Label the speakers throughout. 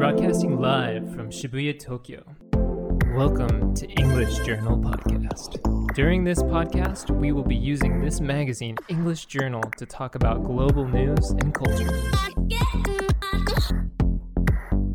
Speaker 1: Broadcasting live from Shibuya, Tokyo. Welcome to English Journal Podcast. During this podcast, we will be using this magazine, English Journal, to talk about global news and culture.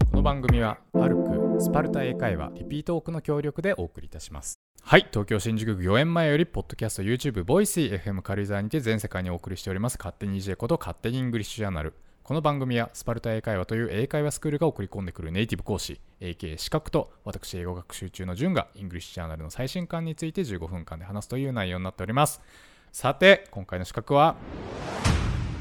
Speaker 2: この番組はパルクスパルタ英会話リピートオークの協力でお送りいたしますはい東京新宿御苑前よりポッドキャスト YouTube ボイス FM 軽井沢にて全世界にお送りしております勝手に EJ こと勝手にイングリッシュジャーナルこの番組はスパルタ英会話という英会話スクールが送り込んでくるネイティブ講師 AK 資格と私英語学習中の順が English Journal の最新刊について15分間で話すという内容になっておりますさて今回の刺客は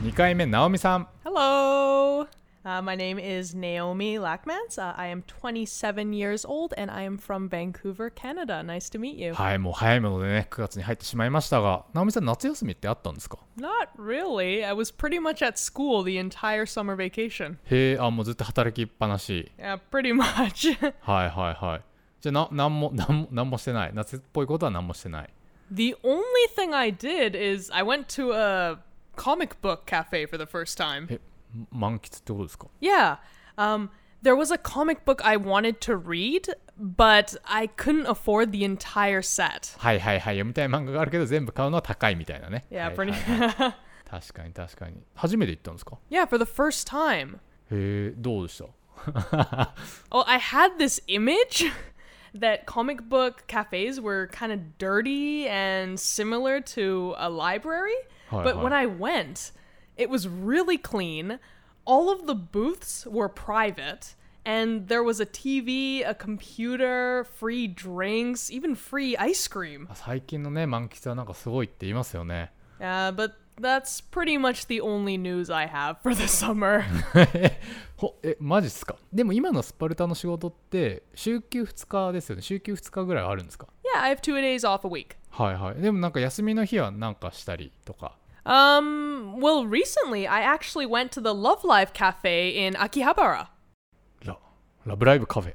Speaker 2: 2回目直美さん
Speaker 3: Hello. Uh, my name is Naomi Lackmans. Uh, I am 27 years old and I am from Vancouver, Canada. Nice to meet you.
Speaker 2: はいもう早いものでね9月に入ってしまいましたが直美さん夏休みってあったんですか
Speaker 3: Not really. I was pretty much at school the entire summer vacation.
Speaker 2: へえあもうずっと働きっぱなし
Speaker 3: Yeah, pretty much.
Speaker 2: はいはいはいじゃあななんもなんもなんもしてない夏っぽいことは何もしてない
Speaker 3: the only thing I did is I went to a comic book cafe for the first time.
Speaker 2: え 満喫ってことですか
Speaker 3: Yeah. Um, there was a comic book I wanted to read, but I couldn't afford the entire set.
Speaker 2: はいはいはい読みたい漫画があるけど全部買うのは高いみたいなね
Speaker 3: Yeah,
Speaker 2: はい
Speaker 3: pretty.
Speaker 2: はいはい確かに確かに初めて行ったんですか
Speaker 3: yeah, for the first time.
Speaker 2: へえどうでした
Speaker 3: Oh, I had this image that comic book cafes were kind of dirty and similar to a library.
Speaker 2: Hi,
Speaker 3: but
Speaker 2: hi.
Speaker 3: when I went, it was really clean. All of the booths were private. And there was a TV, a computer, free drinks, even free ice cream.
Speaker 2: 最近のね満喫はなんかすごいって言いますよね
Speaker 3: Uh, but that's pretty much the only news I have for the summer.
Speaker 2: ほえマジっすかでも今のスパルタの仕事って週休2日ですよね週休2日ぐらいあるんですか
Speaker 3: yeah, I have two days off a week.
Speaker 2: はいはいでもなんか休みの日はなんかしたりとか
Speaker 3: Um, well, recently I actually went to the Love Live Cafe in Akihabara.
Speaker 2: ララブライブカフェ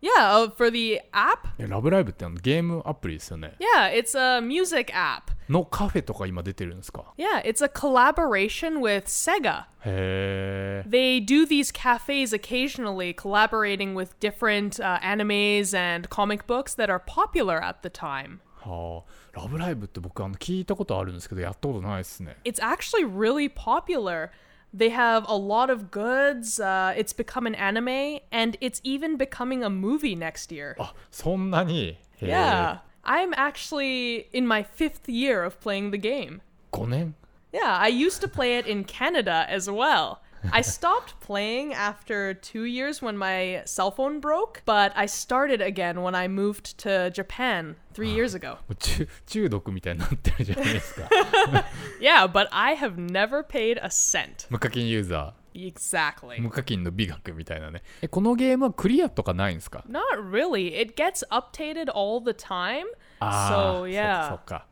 Speaker 3: Yeah, uh, for the app.
Speaker 2: えラブライブってあのゲームアプリですよね
Speaker 3: Yeah, it's a music app.
Speaker 2: のカフェとか今出てるんですか
Speaker 3: Yeah, it's a collaboration with Sega.
Speaker 2: へえ
Speaker 3: They do these cafes occasionally, collaborating with different uh, animes and comic books that are popular at the time.
Speaker 2: はあ ラブライブって僕あの聞いたことあるんですけどやったことないですね
Speaker 3: It's actually really popular. They have a lot of goods. Uh, it's become an anime, and it's even becoming a movie next year.
Speaker 2: あそんなにへえ
Speaker 3: Yeah. I'm actually in my fifth year of playing the game.
Speaker 2: 5年
Speaker 3: Yeah, I used to play it in Canada as well. I stopped playing after two years when my cell phone broke, but I started again when I moved to Japan three years ago.
Speaker 2: もう中中毒みたいになってるじゃないですか
Speaker 3: Yeah, but I have never paid a cent.
Speaker 2: 無課金ユーザー
Speaker 3: Exactly.
Speaker 2: 無課金の美学みたいなねえこのゲームはクリアとかないんですか
Speaker 3: Not really. It gets updated all the time.
Speaker 2: あ
Speaker 3: So,
Speaker 2: あそっ
Speaker 3: yeah.
Speaker 2: かそっか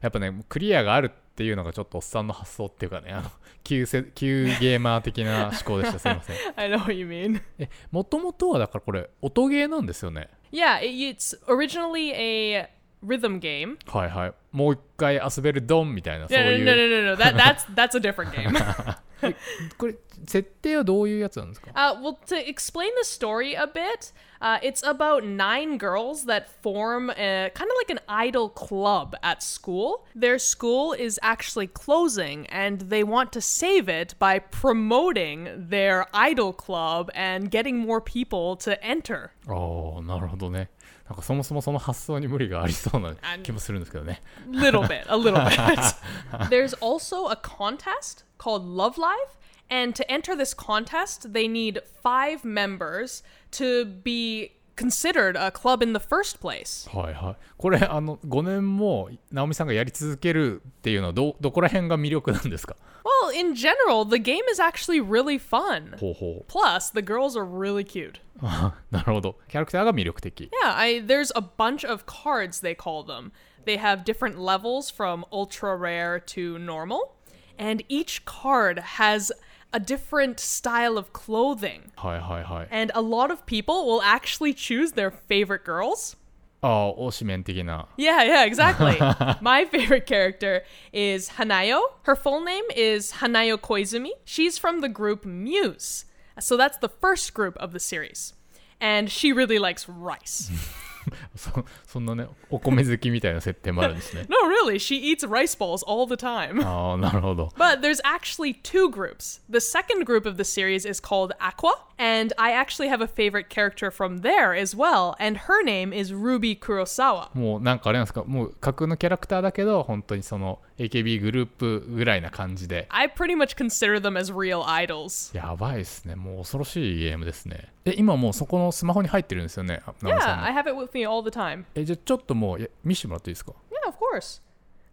Speaker 2: やっぱねクリアがある っていうのがちょっとおっさんの発想っていうかねあの 旧せ旧ゲーマー的な 思考でした。すいません。
Speaker 3: I know what you mean.
Speaker 2: えもともとはだからこれ音ゲーなんですよね。
Speaker 3: Yeah, it, it's originally a rhythm game.
Speaker 2: はいはいもう一回遊べるドンみたいなそう
Speaker 3: No, no,
Speaker 2: いう
Speaker 3: no, no, no, no. That, that's that's a different game.
Speaker 2: これ設定はどういうやつなんですか
Speaker 3: Uh, well, to explain the story a bit, uh, it's about nine girls that form a, kind of like an idol club at school. Their school is actually closing, and they want to save it by promoting their idol club and getting more people to enter.
Speaker 2: ああなるほどね なんかそもそもその発想に無理がありそうな気もするんですけどね
Speaker 3: Little bit, a little bit. There's also a contest called Love Live. And to enter this contest, they need five members to be considered a club in the first place.
Speaker 2: はいはいこれあの5年も直美さんがやり続けるっていうのはどどこら辺が魅力なんですか
Speaker 3: Well, in general, the game is actually really fun.
Speaker 2: ほうほ
Speaker 3: Plus, the girls are really cute.
Speaker 2: うなるほどキャラクターが魅力的
Speaker 3: Yeah, I there's a bunch of cards they call them. They have different levels from ultra rare to normal, and each card has a different style of clothing.
Speaker 2: はいはいはい
Speaker 3: And a lot of people will actually choose their favorite girls.
Speaker 2: ああ推しメン的な
Speaker 3: Yeah, yeah, exactly. My favorite character is Hanayo. Her full name is Hanayo Koizumi. She's from the group Muse. So that's the first group of the series. And she really likes rice.
Speaker 2: そそんなねお米好きみたいな設定もあるんですね
Speaker 3: no, really, she eats rice balls all the time.
Speaker 2: ああなるほど
Speaker 3: But there's actually two groups. The second group of the series is called Aqua, and I actually have a favorite character from there as well, and her name is Ruby Kurosawa.
Speaker 2: もうなんかあれなんですかもう架空のキャラクターだけど本当にその AKB グループぐらいな感じで
Speaker 3: I pretty much consider them as real idols.
Speaker 2: やばいですねもう恐ろしいゲームですねえ今もうそこのスマホに入ってるんですよね
Speaker 3: Yeah, I have it with me all the time.
Speaker 2: えじゃあちょっともう見せてもらっていいですか
Speaker 3: Yeah, of course.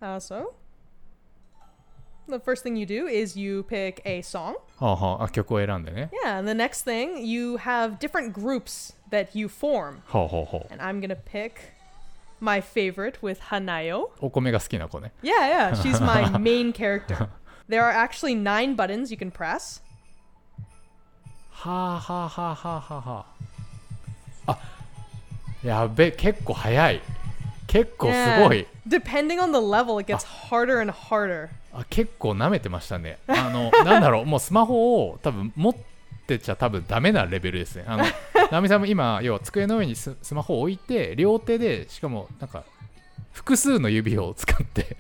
Speaker 3: Uh, so, the first thing you do is you pick a song.
Speaker 2: はあはああ曲を選んでね
Speaker 3: Yeah, and the next thing, you have different groups that you form.
Speaker 2: はあはあはあ
Speaker 3: And I'm gonna pick my favorite with Hanayo.
Speaker 2: お米が好きな子ね
Speaker 3: Yeah, yeah, she's my main character. There are actually nine buttons you can press.
Speaker 2: はあはあはあはあはあはああやべ結構早い結構すごい
Speaker 3: Yeah. Depending on the level, it gets harder and harder.
Speaker 2: あ結構舐めてましたねあのなんだろうもうスマホを多分持ってちゃ多分ダメなレベルですねあのナミさんも今要は机の上にススマホを置いて両手でしかもなんか複数の指を使って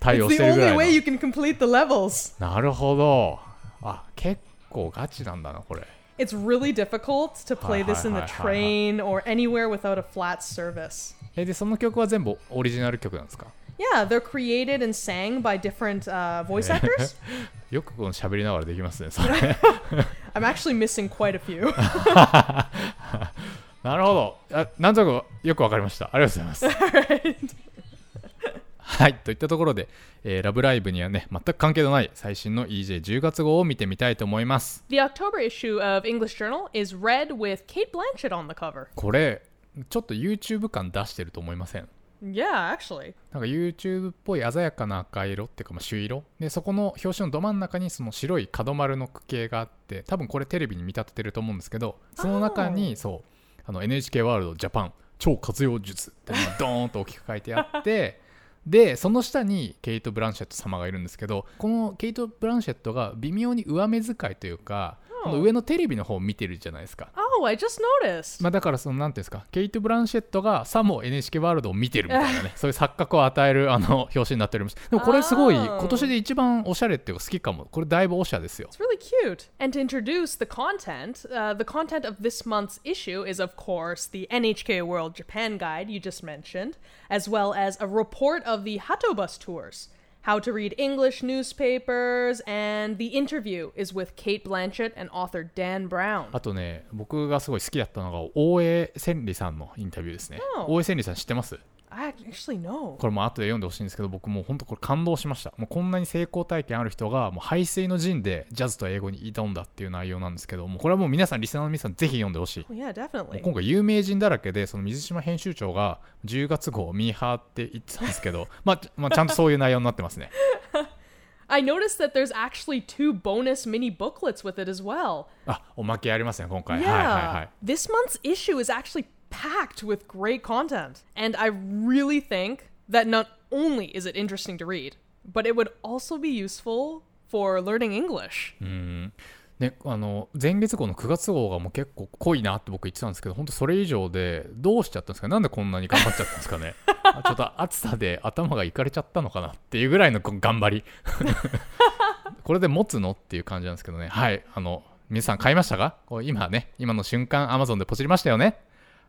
Speaker 2: 対応してるぐ
Speaker 3: only
Speaker 2: ら
Speaker 3: way
Speaker 2: い
Speaker 3: you can complete the levels.
Speaker 2: のなるほどあ結構ガチなんだなこれ
Speaker 3: It's really difficult to play this in the train or anywhere without a flat service.
Speaker 2: えでその曲は全部オリジナル曲なんですか
Speaker 3: Yeah, they're created and sang by different uh, voice actors.
Speaker 2: よくこの喋りながらできますねそれ
Speaker 3: I'm actually missing quite a few.
Speaker 2: なるほどあなんとなくよくわかりましたありがとうございますはいといったところで、えーラブライブにはね全く関係のない最新の EJ10 月号を見てみたいと思います
Speaker 3: the October issue of English Journal is red with Kate Blanchett on the cover.
Speaker 2: これちょっと YouTube 感出してると思いません
Speaker 3: Yeah, actually.
Speaker 2: なんか YouTube っぽい鮮やかな赤色っていうかまあ朱色でそこの表紙のど真ん中にその白い角丸の区形があって多分これテレビに見立ててると思うんですけどその中にそうあの NHK ワールドジャパン超活用術っていうのがドーンと大きく書いてあって でその下にケイト・ブランシェット様がいるんですけどこのケイト・ブランシェットが微妙に上目遣いというか上のテレビの方を見てるじゃないですか
Speaker 3: Oh, I just noticed.
Speaker 2: まあ、だからそのなんていうんですかケイト・ブランシェットがさも NHK ワールドを見てるみたいなねそういう錯覚を与えるあの表紙になっておりますでもこれすごい今年で一番おしゃれっていうか好きかもこれだいぶおしゃれですよ
Speaker 3: It's really cute. And to introduce the content, uh, the content of this month's issue is, of course, the NHK World Japan Guide you just mentioned, as well as a report of the Hatobus tours, how to read English newspapers, and the interview is with Kate Blanchett and author Dan Brown.
Speaker 2: あとね僕がすごい好きだったのが大江千里さんのインタビューですね
Speaker 3: Oh.
Speaker 2: 大江千里さん知ってます
Speaker 3: I actually know.
Speaker 2: これも後で読んでほしいんですけど僕もう本当これ感動しましたもうこんなに成功体験ある人がもう排水の陣でジャズと英語に挑んだっていう内容なんですけどもうこれはもう皆さんリスナーの皆さんぜひ読んでほしい
Speaker 3: Oh, yeah, definitely.
Speaker 2: 今回有名人だらけでその水島編集長が10月号ミーハーって言ってたんですけど、まあ、ちまあちゃんとそういう内容になってますね
Speaker 3: I noticed that there's actually two bonus mini booklets with it as well.
Speaker 2: あおまけありますね今回
Speaker 3: Yeah.
Speaker 2: はいはいはい
Speaker 3: This month's issue is actually packed with great content. And I really think that not only is it interesting to read, but it would also be useful for learning English.
Speaker 2: ね、あの前月号の9月号がもう結構濃いなって僕言ってたんですけど本当それ以上でどうしちゃったんですか？なんでこんなに頑張っちゃったんですかね？あちょっと暑さで頭がいかれちゃったのかなっていうぐらいの頑張り。これで持つの？っていう感じなんですけどね。はい。あの皆さん買いましたか？今ね今の瞬間 Amazon でポチりましたよね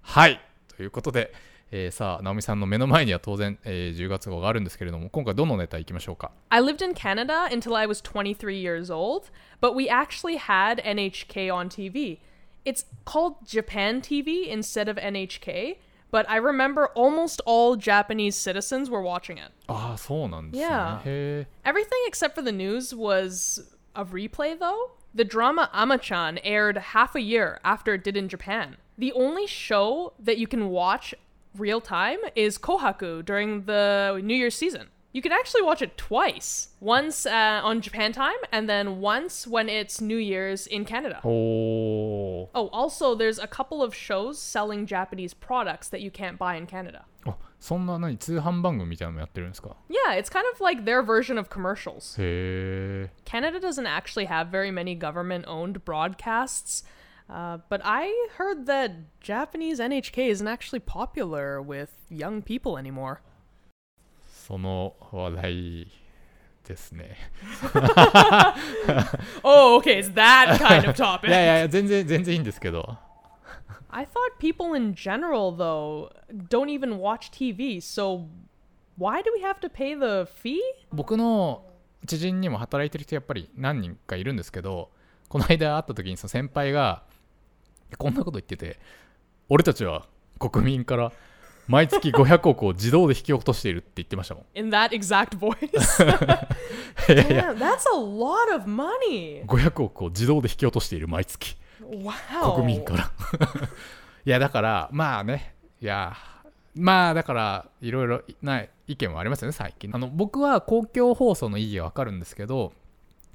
Speaker 2: はいということで、えーさあ直美さんの目の前には当然、えー10月号があるんですけれども今回どのネタいきましょうか
Speaker 3: I lived in Canada until I was 23 years old, but we actually had NHK on TV. It's called Japan TV instead of NHK, but I remember almost all Japanese citizens were watching it.
Speaker 2: ああそうなんですね
Speaker 3: Yeah. Everything except for the news was a replay, though. The drama Amachan aired half a year after it did in Japan. The only show that you can watch real time is Kohaku during the New Year's season. You can actually watch it twice once uh, on Japan time, and then once when it's New Year's in Canada.
Speaker 2: おー
Speaker 3: Oh, also, there's a couple of shows selling Japanese products that you can't buy in Canada.
Speaker 2: あ そんな何通販番組みたいなのもやってるんですか
Speaker 3: Yeah, it's kind of like their version of commercials.
Speaker 2: へえ
Speaker 3: Canada doesn't actually have very many government owned broadcasts, uh, but I heard that Japanese NHK isn't actually popular with young people anymore.
Speaker 2: その話題ですね
Speaker 3: Oh, okay, it's that kind of
Speaker 2: い
Speaker 3: topic.
Speaker 2: やいやいや全然全然いいんですけど
Speaker 3: I thought people in general, though, don't even watch TV, so why do we have to pay the fee?
Speaker 2: 僕の知人にも働いてる人やっぱり何人かいるんですけどこの間会った時にその先輩が こんなこと言ってて俺たちは国民から毎月500億を自動で引き落としているって言ってましたもん
Speaker 3: In that exact voice?
Speaker 2: いやいや
Speaker 3: Damn, that's a lot of money.
Speaker 2: 500億を自動で引き落としている毎月
Speaker 3: Wow.
Speaker 2: 国民から いやだからまあねいやまあだからいろいろな意見はありますよね最近あの僕は公共放送の意義はわかるんですけど、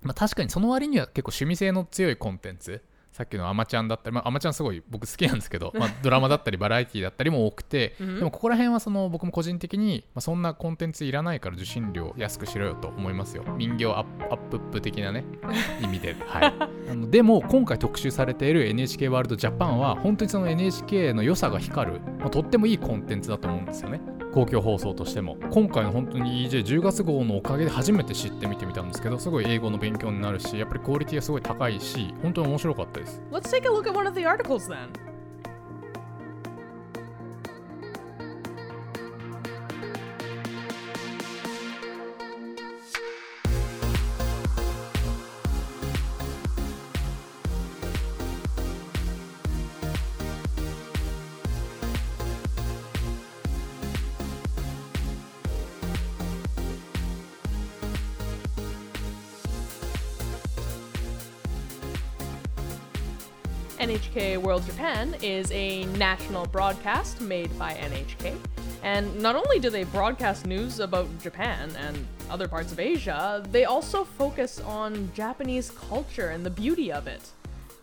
Speaker 2: まあ、確かにその割には結構趣味性の強いコンテンツさっきのアマちゃんだったり、まあ、アマちゃんすごい僕好きなんですけど、まあ、ドラマだったりバラエティだったりも多くてでもここら辺はその僕も個人的に、まあ、そんなコンテンツいらないから受信料安くしろよと思いますよ。民業アップアップップ的なね 意味で。はい。あのでも今回特集されている NHK ワールドジャパンは本当にその NHK の良さが光る、まあ、とってもいいコンテンツだと思うんですよね公共放送としても今回の本当に EJ10 月号のおかげで初めて知ってみてみたんですけどすごい英語の勉強になるしやっぱりクオリティがすごい高いし本当に面白かったです
Speaker 3: Let's take a look at one of the articles then. NHK World Japan is a national broadcast made by NHK. And not only do they broadcast news about Japan and other parts of Asia, they also focus on Japanese culture and the beauty of it.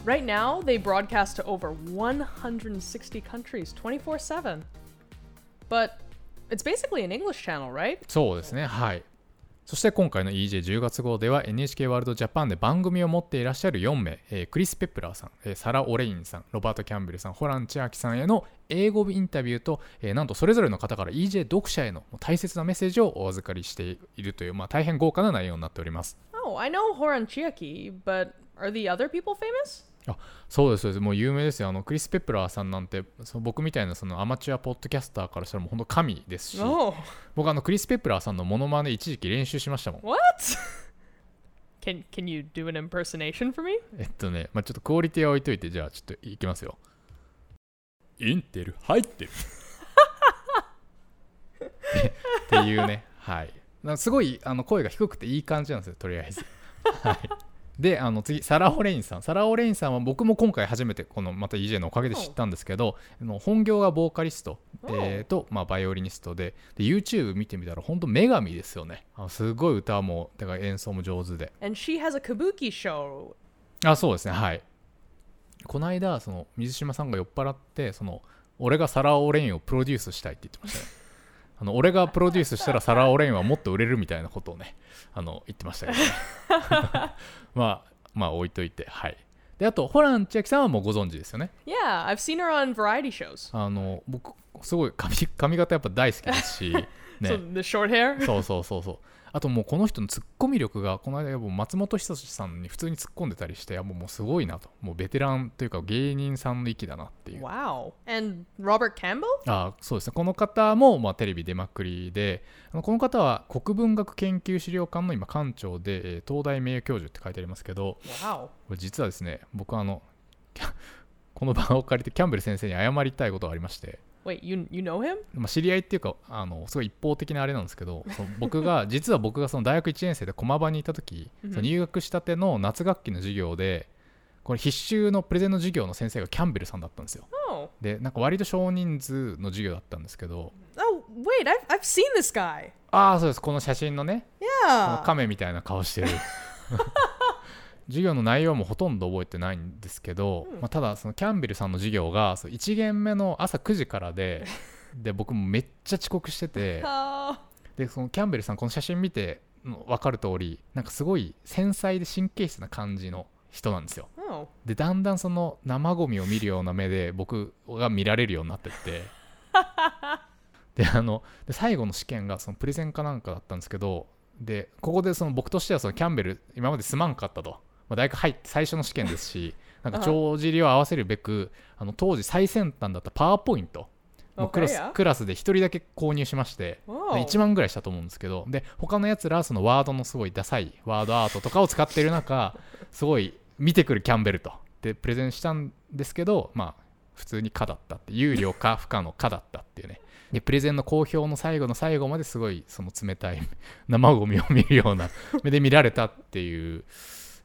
Speaker 3: Right now, they broadcast to over 160 countries 24 7. But it's basically an English channel, right?
Speaker 2: そうですねはい そして今回の EJ10 月号では NHK ワールドジャパンで番組を持っていらっしゃる4名、えークリス・ペプラーさん、えーサラ・オレインさんロバート・キャンベルさんホラン・千秋さんへの英語インタビューと、えーなんとそれぞれの方から EJ 読者への大切なメッセージをお預かりしているという、まあ、大変豪華な内容になっております
Speaker 3: Oh, I know Horan Chiaki, but are the other people famous?
Speaker 2: あそうですそうですもう有名ですよあのクリス・ペプラーさんなんてその僕みたいなそのアマチュアポッドキャスターからしたらもう本当神ですし
Speaker 3: Oh,
Speaker 2: 僕あのクリス・ペプラーさんのモノマネ一時期練習しましたもん
Speaker 3: what? can can you do an impersonation for me?
Speaker 2: えっとね、まあ、ちょっとクオリティは置いといて、じゃあちょっといきますよ。インテル入ってる。ってっていうね、はい。なんかすごいあの声が低くていい感じなんですよ、とりあえず。はい。で、あの次、サラ・オレインさん。サラ・オレインさんは僕も今回初めてこのまた EJ のおかげで知ったんですけど、あの本業がボーカリスト、えーと、まあ、バイオリニストでで、YouTube 見てみたら本当女神ですよね。あすごい歌も、だから演奏も上手で。
Speaker 3: And she has a kabuki show.
Speaker 2: あそうですねはいこの間その水島さんが酔っ払ってその俺がサラ・オレインをプロデュースしたいって言ってましたねあの俺がプロデュースしたらサラ・オレインはもっと売れるみたいなことをねあの言ってましたけど、ね、まあまあ置いといてはい。であとホラン千秋さんはもうご存知ですよね。
Speaker 3: Yeah, I've seen her on variety shows.
Speaker 2: あの僕すごい髪髪型やっぱ大好きですし、ね。
Speaker 3: So、the short hair?
Speaker 2: そうそうそうそうあともうこの人のツッコミ力がこの間もう松本人志さんに普通に突っ込んでたりしてもうもうすごいなともうベテランというか芸人さんの域だなっていう
Speaker 3: Wow. And Robert Campbell?
Speaker 2: あそうですねこの方も、まあ、テレビ出まくりであのこの方は国文学研究資料館の今館長で、えー東大名誉教授って書いてありますけど
Speaker 3: Wow.
Speaker 2: これ実はですね僕はあの この場を借りてキャンベル先生に謝りたいことがありまして
Speaker 3: Wait, you you know him?
Speaker 2: まあ、知り合いっていうかあのすごい一方的なあれなんですけど その僕が実は僕がその大学1年生で駒場にいた時その入学したての夏学期の授業でこれ必修のプレゼンの授業の先生がキャンベルさんだったんですよ
Speaker 3: Oh.
Speaker 2: でなんか割と少人数の授業だったんですけど
Speaker 3: Oh, wait, I've I've seen this guy.
Speaker 2: ああそうですこの写真のね
Speaker 3: Yeah.
Speaker 2: 亀みたいな顔してる 授業の内容もほとんど覚えてないんですけど、まあ、ただそのキャンベルさんの授業がそう1限目の朝9時からで で僕もめっちゃ遅刻してて
Speaker 3: Oh.
Speaker 2: でそのキャンベルさんこの写真見てうん分かる通りなんかすごい繊細で神経質な感じの人なんですよ
Speaker 3: Oh.
Speaker 2: でだんだんその生ゴミを見るような目で僕が見られるようになってって であので最後の試験がそのプレゼンかなんかだったんですけどでここでその僕としてはそのキャンベル今まですまんかったと、まあ、大学入って最初の試験ですし なんか帳尻を合わせるべくあの当時最先端だったパワーポイントもうクラス.クラスで1人だけ購入しましてで
Speaker 3: Whoa.
Speaker 2: 1万ぐらいしたと思うんですけどで他のやつらはそのワードのすごいダサいワードアートとかを使っている中 すごい見てくるキャンベルとでプレゼンしたんですけどまあ普通に可だったって有料か不可の可だったっていうねでプレゼンの好評の最後の最後まですごいその冷たい生ゴミを見るような目で見られたっていう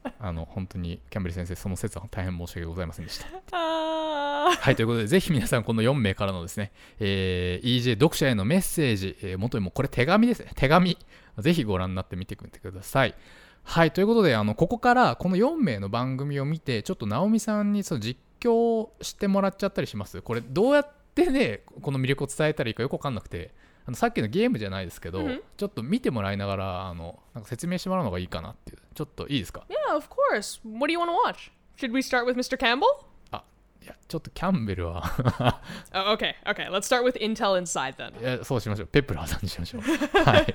Speaker 2: あの本当にキャンベル先生その説は大変申し訳ございませんでした
Speaker 3: Ah.
Speaker 2: はい、ということで、ぜひ皆さん、この4名からのですね、えー EJ 読者へのメッセージ、えー元にもうこれ手紙ですね、手紙、ぜひご覧になってみてみてください。はい、ということで、あのここからこの4名の番組を見て、ちょっと直美さんにその実況してもらっちゃったりします。これ、どうやってね、この魅力を伝えたらいいかよくわかんなくて、あのさっきのゲームじゃないですけど、
Speaker 3: うん
Speaker 2: ちょっと見てもらいながらあのなんか説明してもらうのがいいかなっていう、ちょっといいですか
Speaker 3: Yeah, of course. What do you want to watch? Should we start with Mr. Campbell?
Speaker 2: あいや、ちょっとキャンベルは
Speaker 3: Oh, okay, okay. Let's start with Intel Inside then.
Speaker 2: いやそうしましょう。ペプラーさんにしましょう。はい。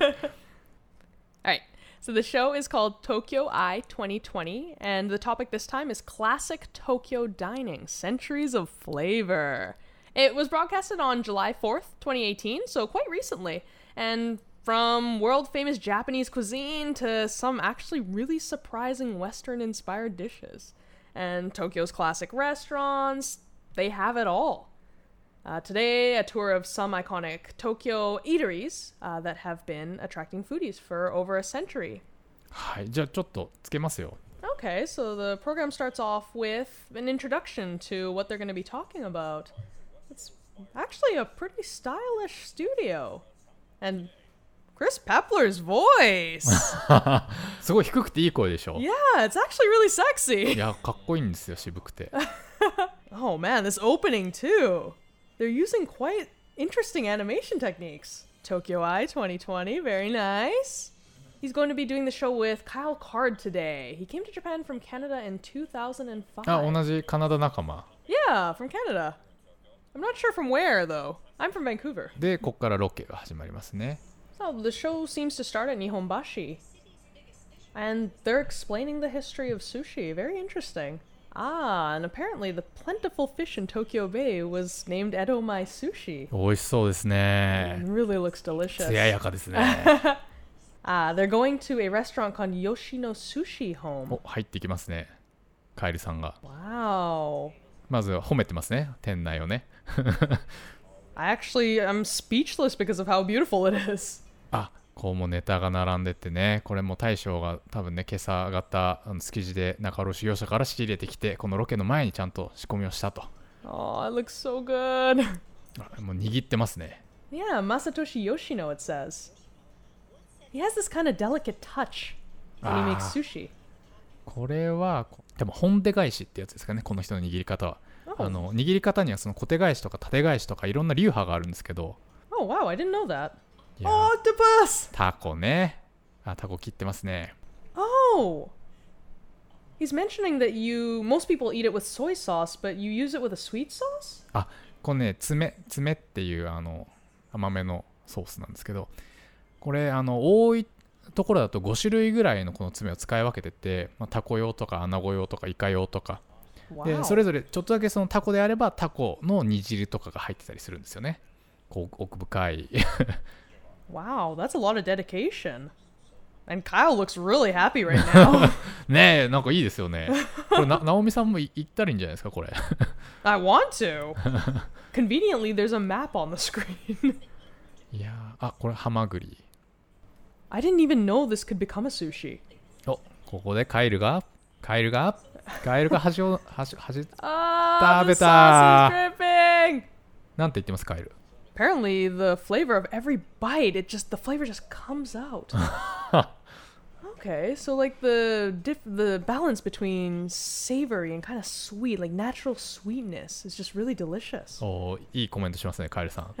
Speaker 3: All right. So the show is called Tokyo Eye 2020, and the topic this time is classic Tokyo dining, centuries of flavor. It was broadcasted on July 4th, 2018, so quite recently. And from world famous Japanese cuisine to some actually really surprising Western inspired dishes. And Tokyo's classic restaurants, they have it all. Uh, today, a tour of some iconic Tokyo eateries uh, that have been attracting foodies for over a century.
Speaker 2: はい、じゃあちょっとつけますよ。
Speaker 3: Okay, so the program starts off with an introduction to what they're going to be talking about. It's actually a pretty stylish studio. And Chris Pepler's voice.
Speaker 2: すごい低くていい声でしょ。
Speaker 3: yeah, it's actually really
Speaker 2: い
Speaker 3: sexy.
Speaker 2: や、かっこいいんですよ、渋くて。
Speaker 3: Oh man, this opening too. They're using quite interesting animation techniques. Tokyo Eye 2020, very nice. He's going to be doing the show with Kyle Card today. He came to Japan from Canada in 2005.
Speaker 2: あ、同じカナダ仲間。
Speaker 3: Yeah, from Canada. I'm not sure from where though. I'm from Vancouver.
Speaker 2: で、こっからロケが始まりますね。
Speaker 3: So the show seems to start at Nihonbashi. And they're explaining the history of sushi. Very interesting. Ah, and apparently the plentiful fish in Tokyo Bay was named Edomai sushi.
Speaker 2: 美味しそうですね
Speaker 3: It。really looks delicious.
Speaker 2: 艶やかですね。
Speaker 3: Ah, they're going to a restaurant called Yoshino Sushi Home.
Speaker 2: お、入ってきますね。カエルさんが。
Speaker 3: Wow.
Speaker 2: まずは褒めてますね、店内をね。
Speaker 3: I actually am speechless because of how beautiful it is.
Speaker 2: あ、こうもネタが並んでってね、これも大将が多分ね、今朝方、あの築地で中卸業者から仕入れてきて、このロケの前にちゃんと仕込みをしたと。
Speaker 3: Oh, it looks so good.
Speaker 2: あもう握ってますね。
Speaker 3: Yeah, Masatoshi Yoshino, it says. He has this kind of delicate touch when he makes
Speaker 2: Ah.
Speaker 3: sushi.
Speaker 2: これはこでも本手返しってやつですかねこの人の握り方は、
Speaker 3: Oh.
Speaker 2: あの握り方にはその小手返しとか縦返しとかいろんな流派があるんですけど
Speaker 3: Oh, wow, I didn't know that.
Speaker 2: いや
Speaker 3: Octopus!
Speaker 2: タコねあタコ切ってますね
Speaker 3: Oh! He's mentioning that you, most people eat it with soy sauce, but you use it with a sweet sauce?
Speaker 2: あこれね爪爪っていうあの甘めのソースなんですけどこれあの多いところだと5種類ぐらいのこの爪を使い分けてて、まあ、タコ用とかアナゴ用とかイカ用とか.でそれぞれちょっとだけそのタコであればタコの煮汁とかが入ってたりするんですよねこう奥深い
Speaker 3: Wow, that's a lot of dedication. And Kyle looks really happy right now.
Speaker 2: ねえなんかいいですよねこれな直美さんもい行ったらいいんじゃないですかこれ
Speaker 3: I want to. Conveniently, there's a map on the screen.
Speaker 2: いやーあこれハマグリ
Speaker 3: I didn't even know this could become a sushi.
Speaker 2: おここでカエルがカエルがカエルが端を端端
Speaker 3: Ah, the
Speaker 2: Tabita.
Speaker 3: sauce is dripping.
Speaker 2: なんて言ってますカエル
Speaker 3: Apparently, the flavor of every bite, it just the flavor just comes out. Okay, so like the diff- the balance between savory and kind of sweet, like natural sweetness, is just really delicious.
Speaker 2: おーいいコメントしますねカエルさん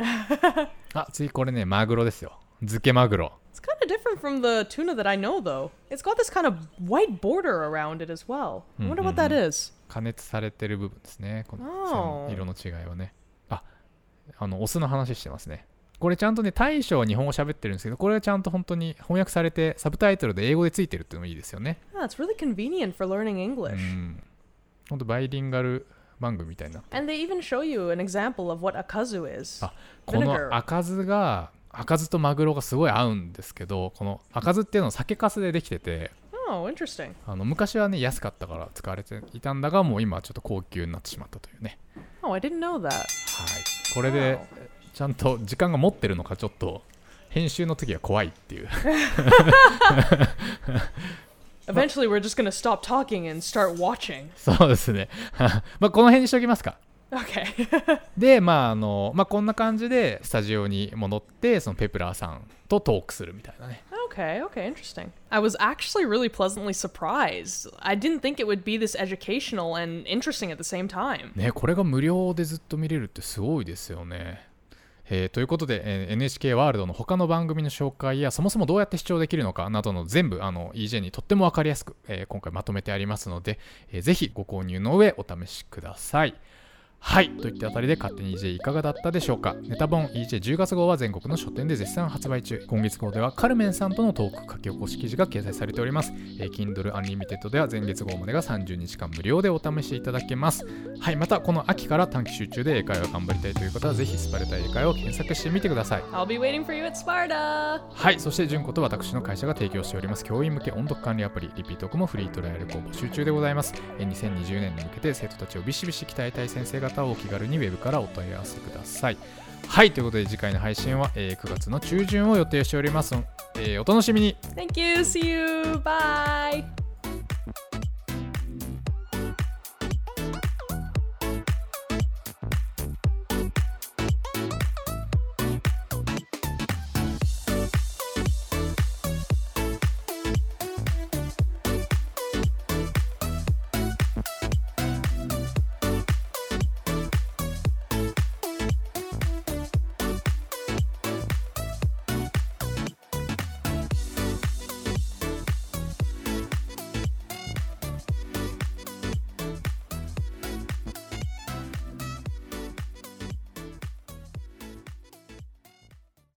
Speaker 2: あ次これねマグロですよ漬けマグロ
Speaker 3: It's kind of different from the tuna that I know, though. It's got this kind of white border around it as well. I wonder what that is.
Speaker 2: 加熱されてる部分ですねこの
Speaker 3: Oh.
Speaker 2: その色の違いはね ああのお酢の話してますねこれちゃんとね大将は日本語喋ってるんですけどこれはちゃんと本当に翻訳されてサブタイトルで英語でついてるっていうのもいいですよね
Speaker 3: Yeah, it's really convenient for learning
Speaker 2: う
Speaker 3: English.
Speaker 2: ん本当バイリンガル番組みたいな
Speaker 3: And they even show you an example of what akazu is.
Speaker 2: あこの赤酢が赤酢とマグロがすごい合うんですけどこの赤酢っていうのは酒粕でできてて
Speaker 3: Oh, interesting.
Speaker 2: あの昔はね安かったから使われていたんだがもう今はちょっと高級になってしまったというね
Speaker 3: Oh, I didn't know that.
Speaker 2: はいこれでちゃんと時間が持ってるのかちょっと編集の時は怖いっていう
Speaker 3: Eventually, we're just gonna stop talking and start watching.
Speaker 2: そうですねまあこの辺にしておきますか. でまああのまあこんな感じでスタジオに戻ってそのペプラーさんとトークするみたいなね
Speaker 3: okay, okay, interesting. I was actually really pleasantly surprised. I didn't think it would be this educational and interesting at the same time.
Speaker 2: ねこれが無料でずっと見れるってすごいですよね。えーということで、えー NHK ワールドの他の番組の紹介やそもそもどうやって視聴できるのかなどの全部あの EJ にとっても分かりやすく、えー今回まとめてありますので、えーぜひご購入の上お試しください。はい。といったあたりで勝手に EJ いかがだったでしょうか？ネタ本 EJ10 月号は全国の書店で絶賛発売中。今月号ではカルメンさんとのトーク書き起こし記事が掲載されております。えー Kindle Unlimited では前月号までが30日間無料でお試しいただけます。はい。またこの秋から短期集中で英会話を頑張りたいという方はぜひスパルタ英会話を検索してみてください。
Speaker 3: I'll be waiting for you at Sparta.
Speaker 2: はい、そして、純子と私の会社が提供しております教員向け音読管理アプリ、リピートークもフリートライアル公募集中でございます。えー2020年に向けて生徒たちをビシビシ鍛えたい先生方はお気軽にウェブからお問い合わせください。はい、ということで次回の配信は、えー9月の中旬を予定しております。えーお楽しみに
Speaker 3: Thank you. See you. Bye.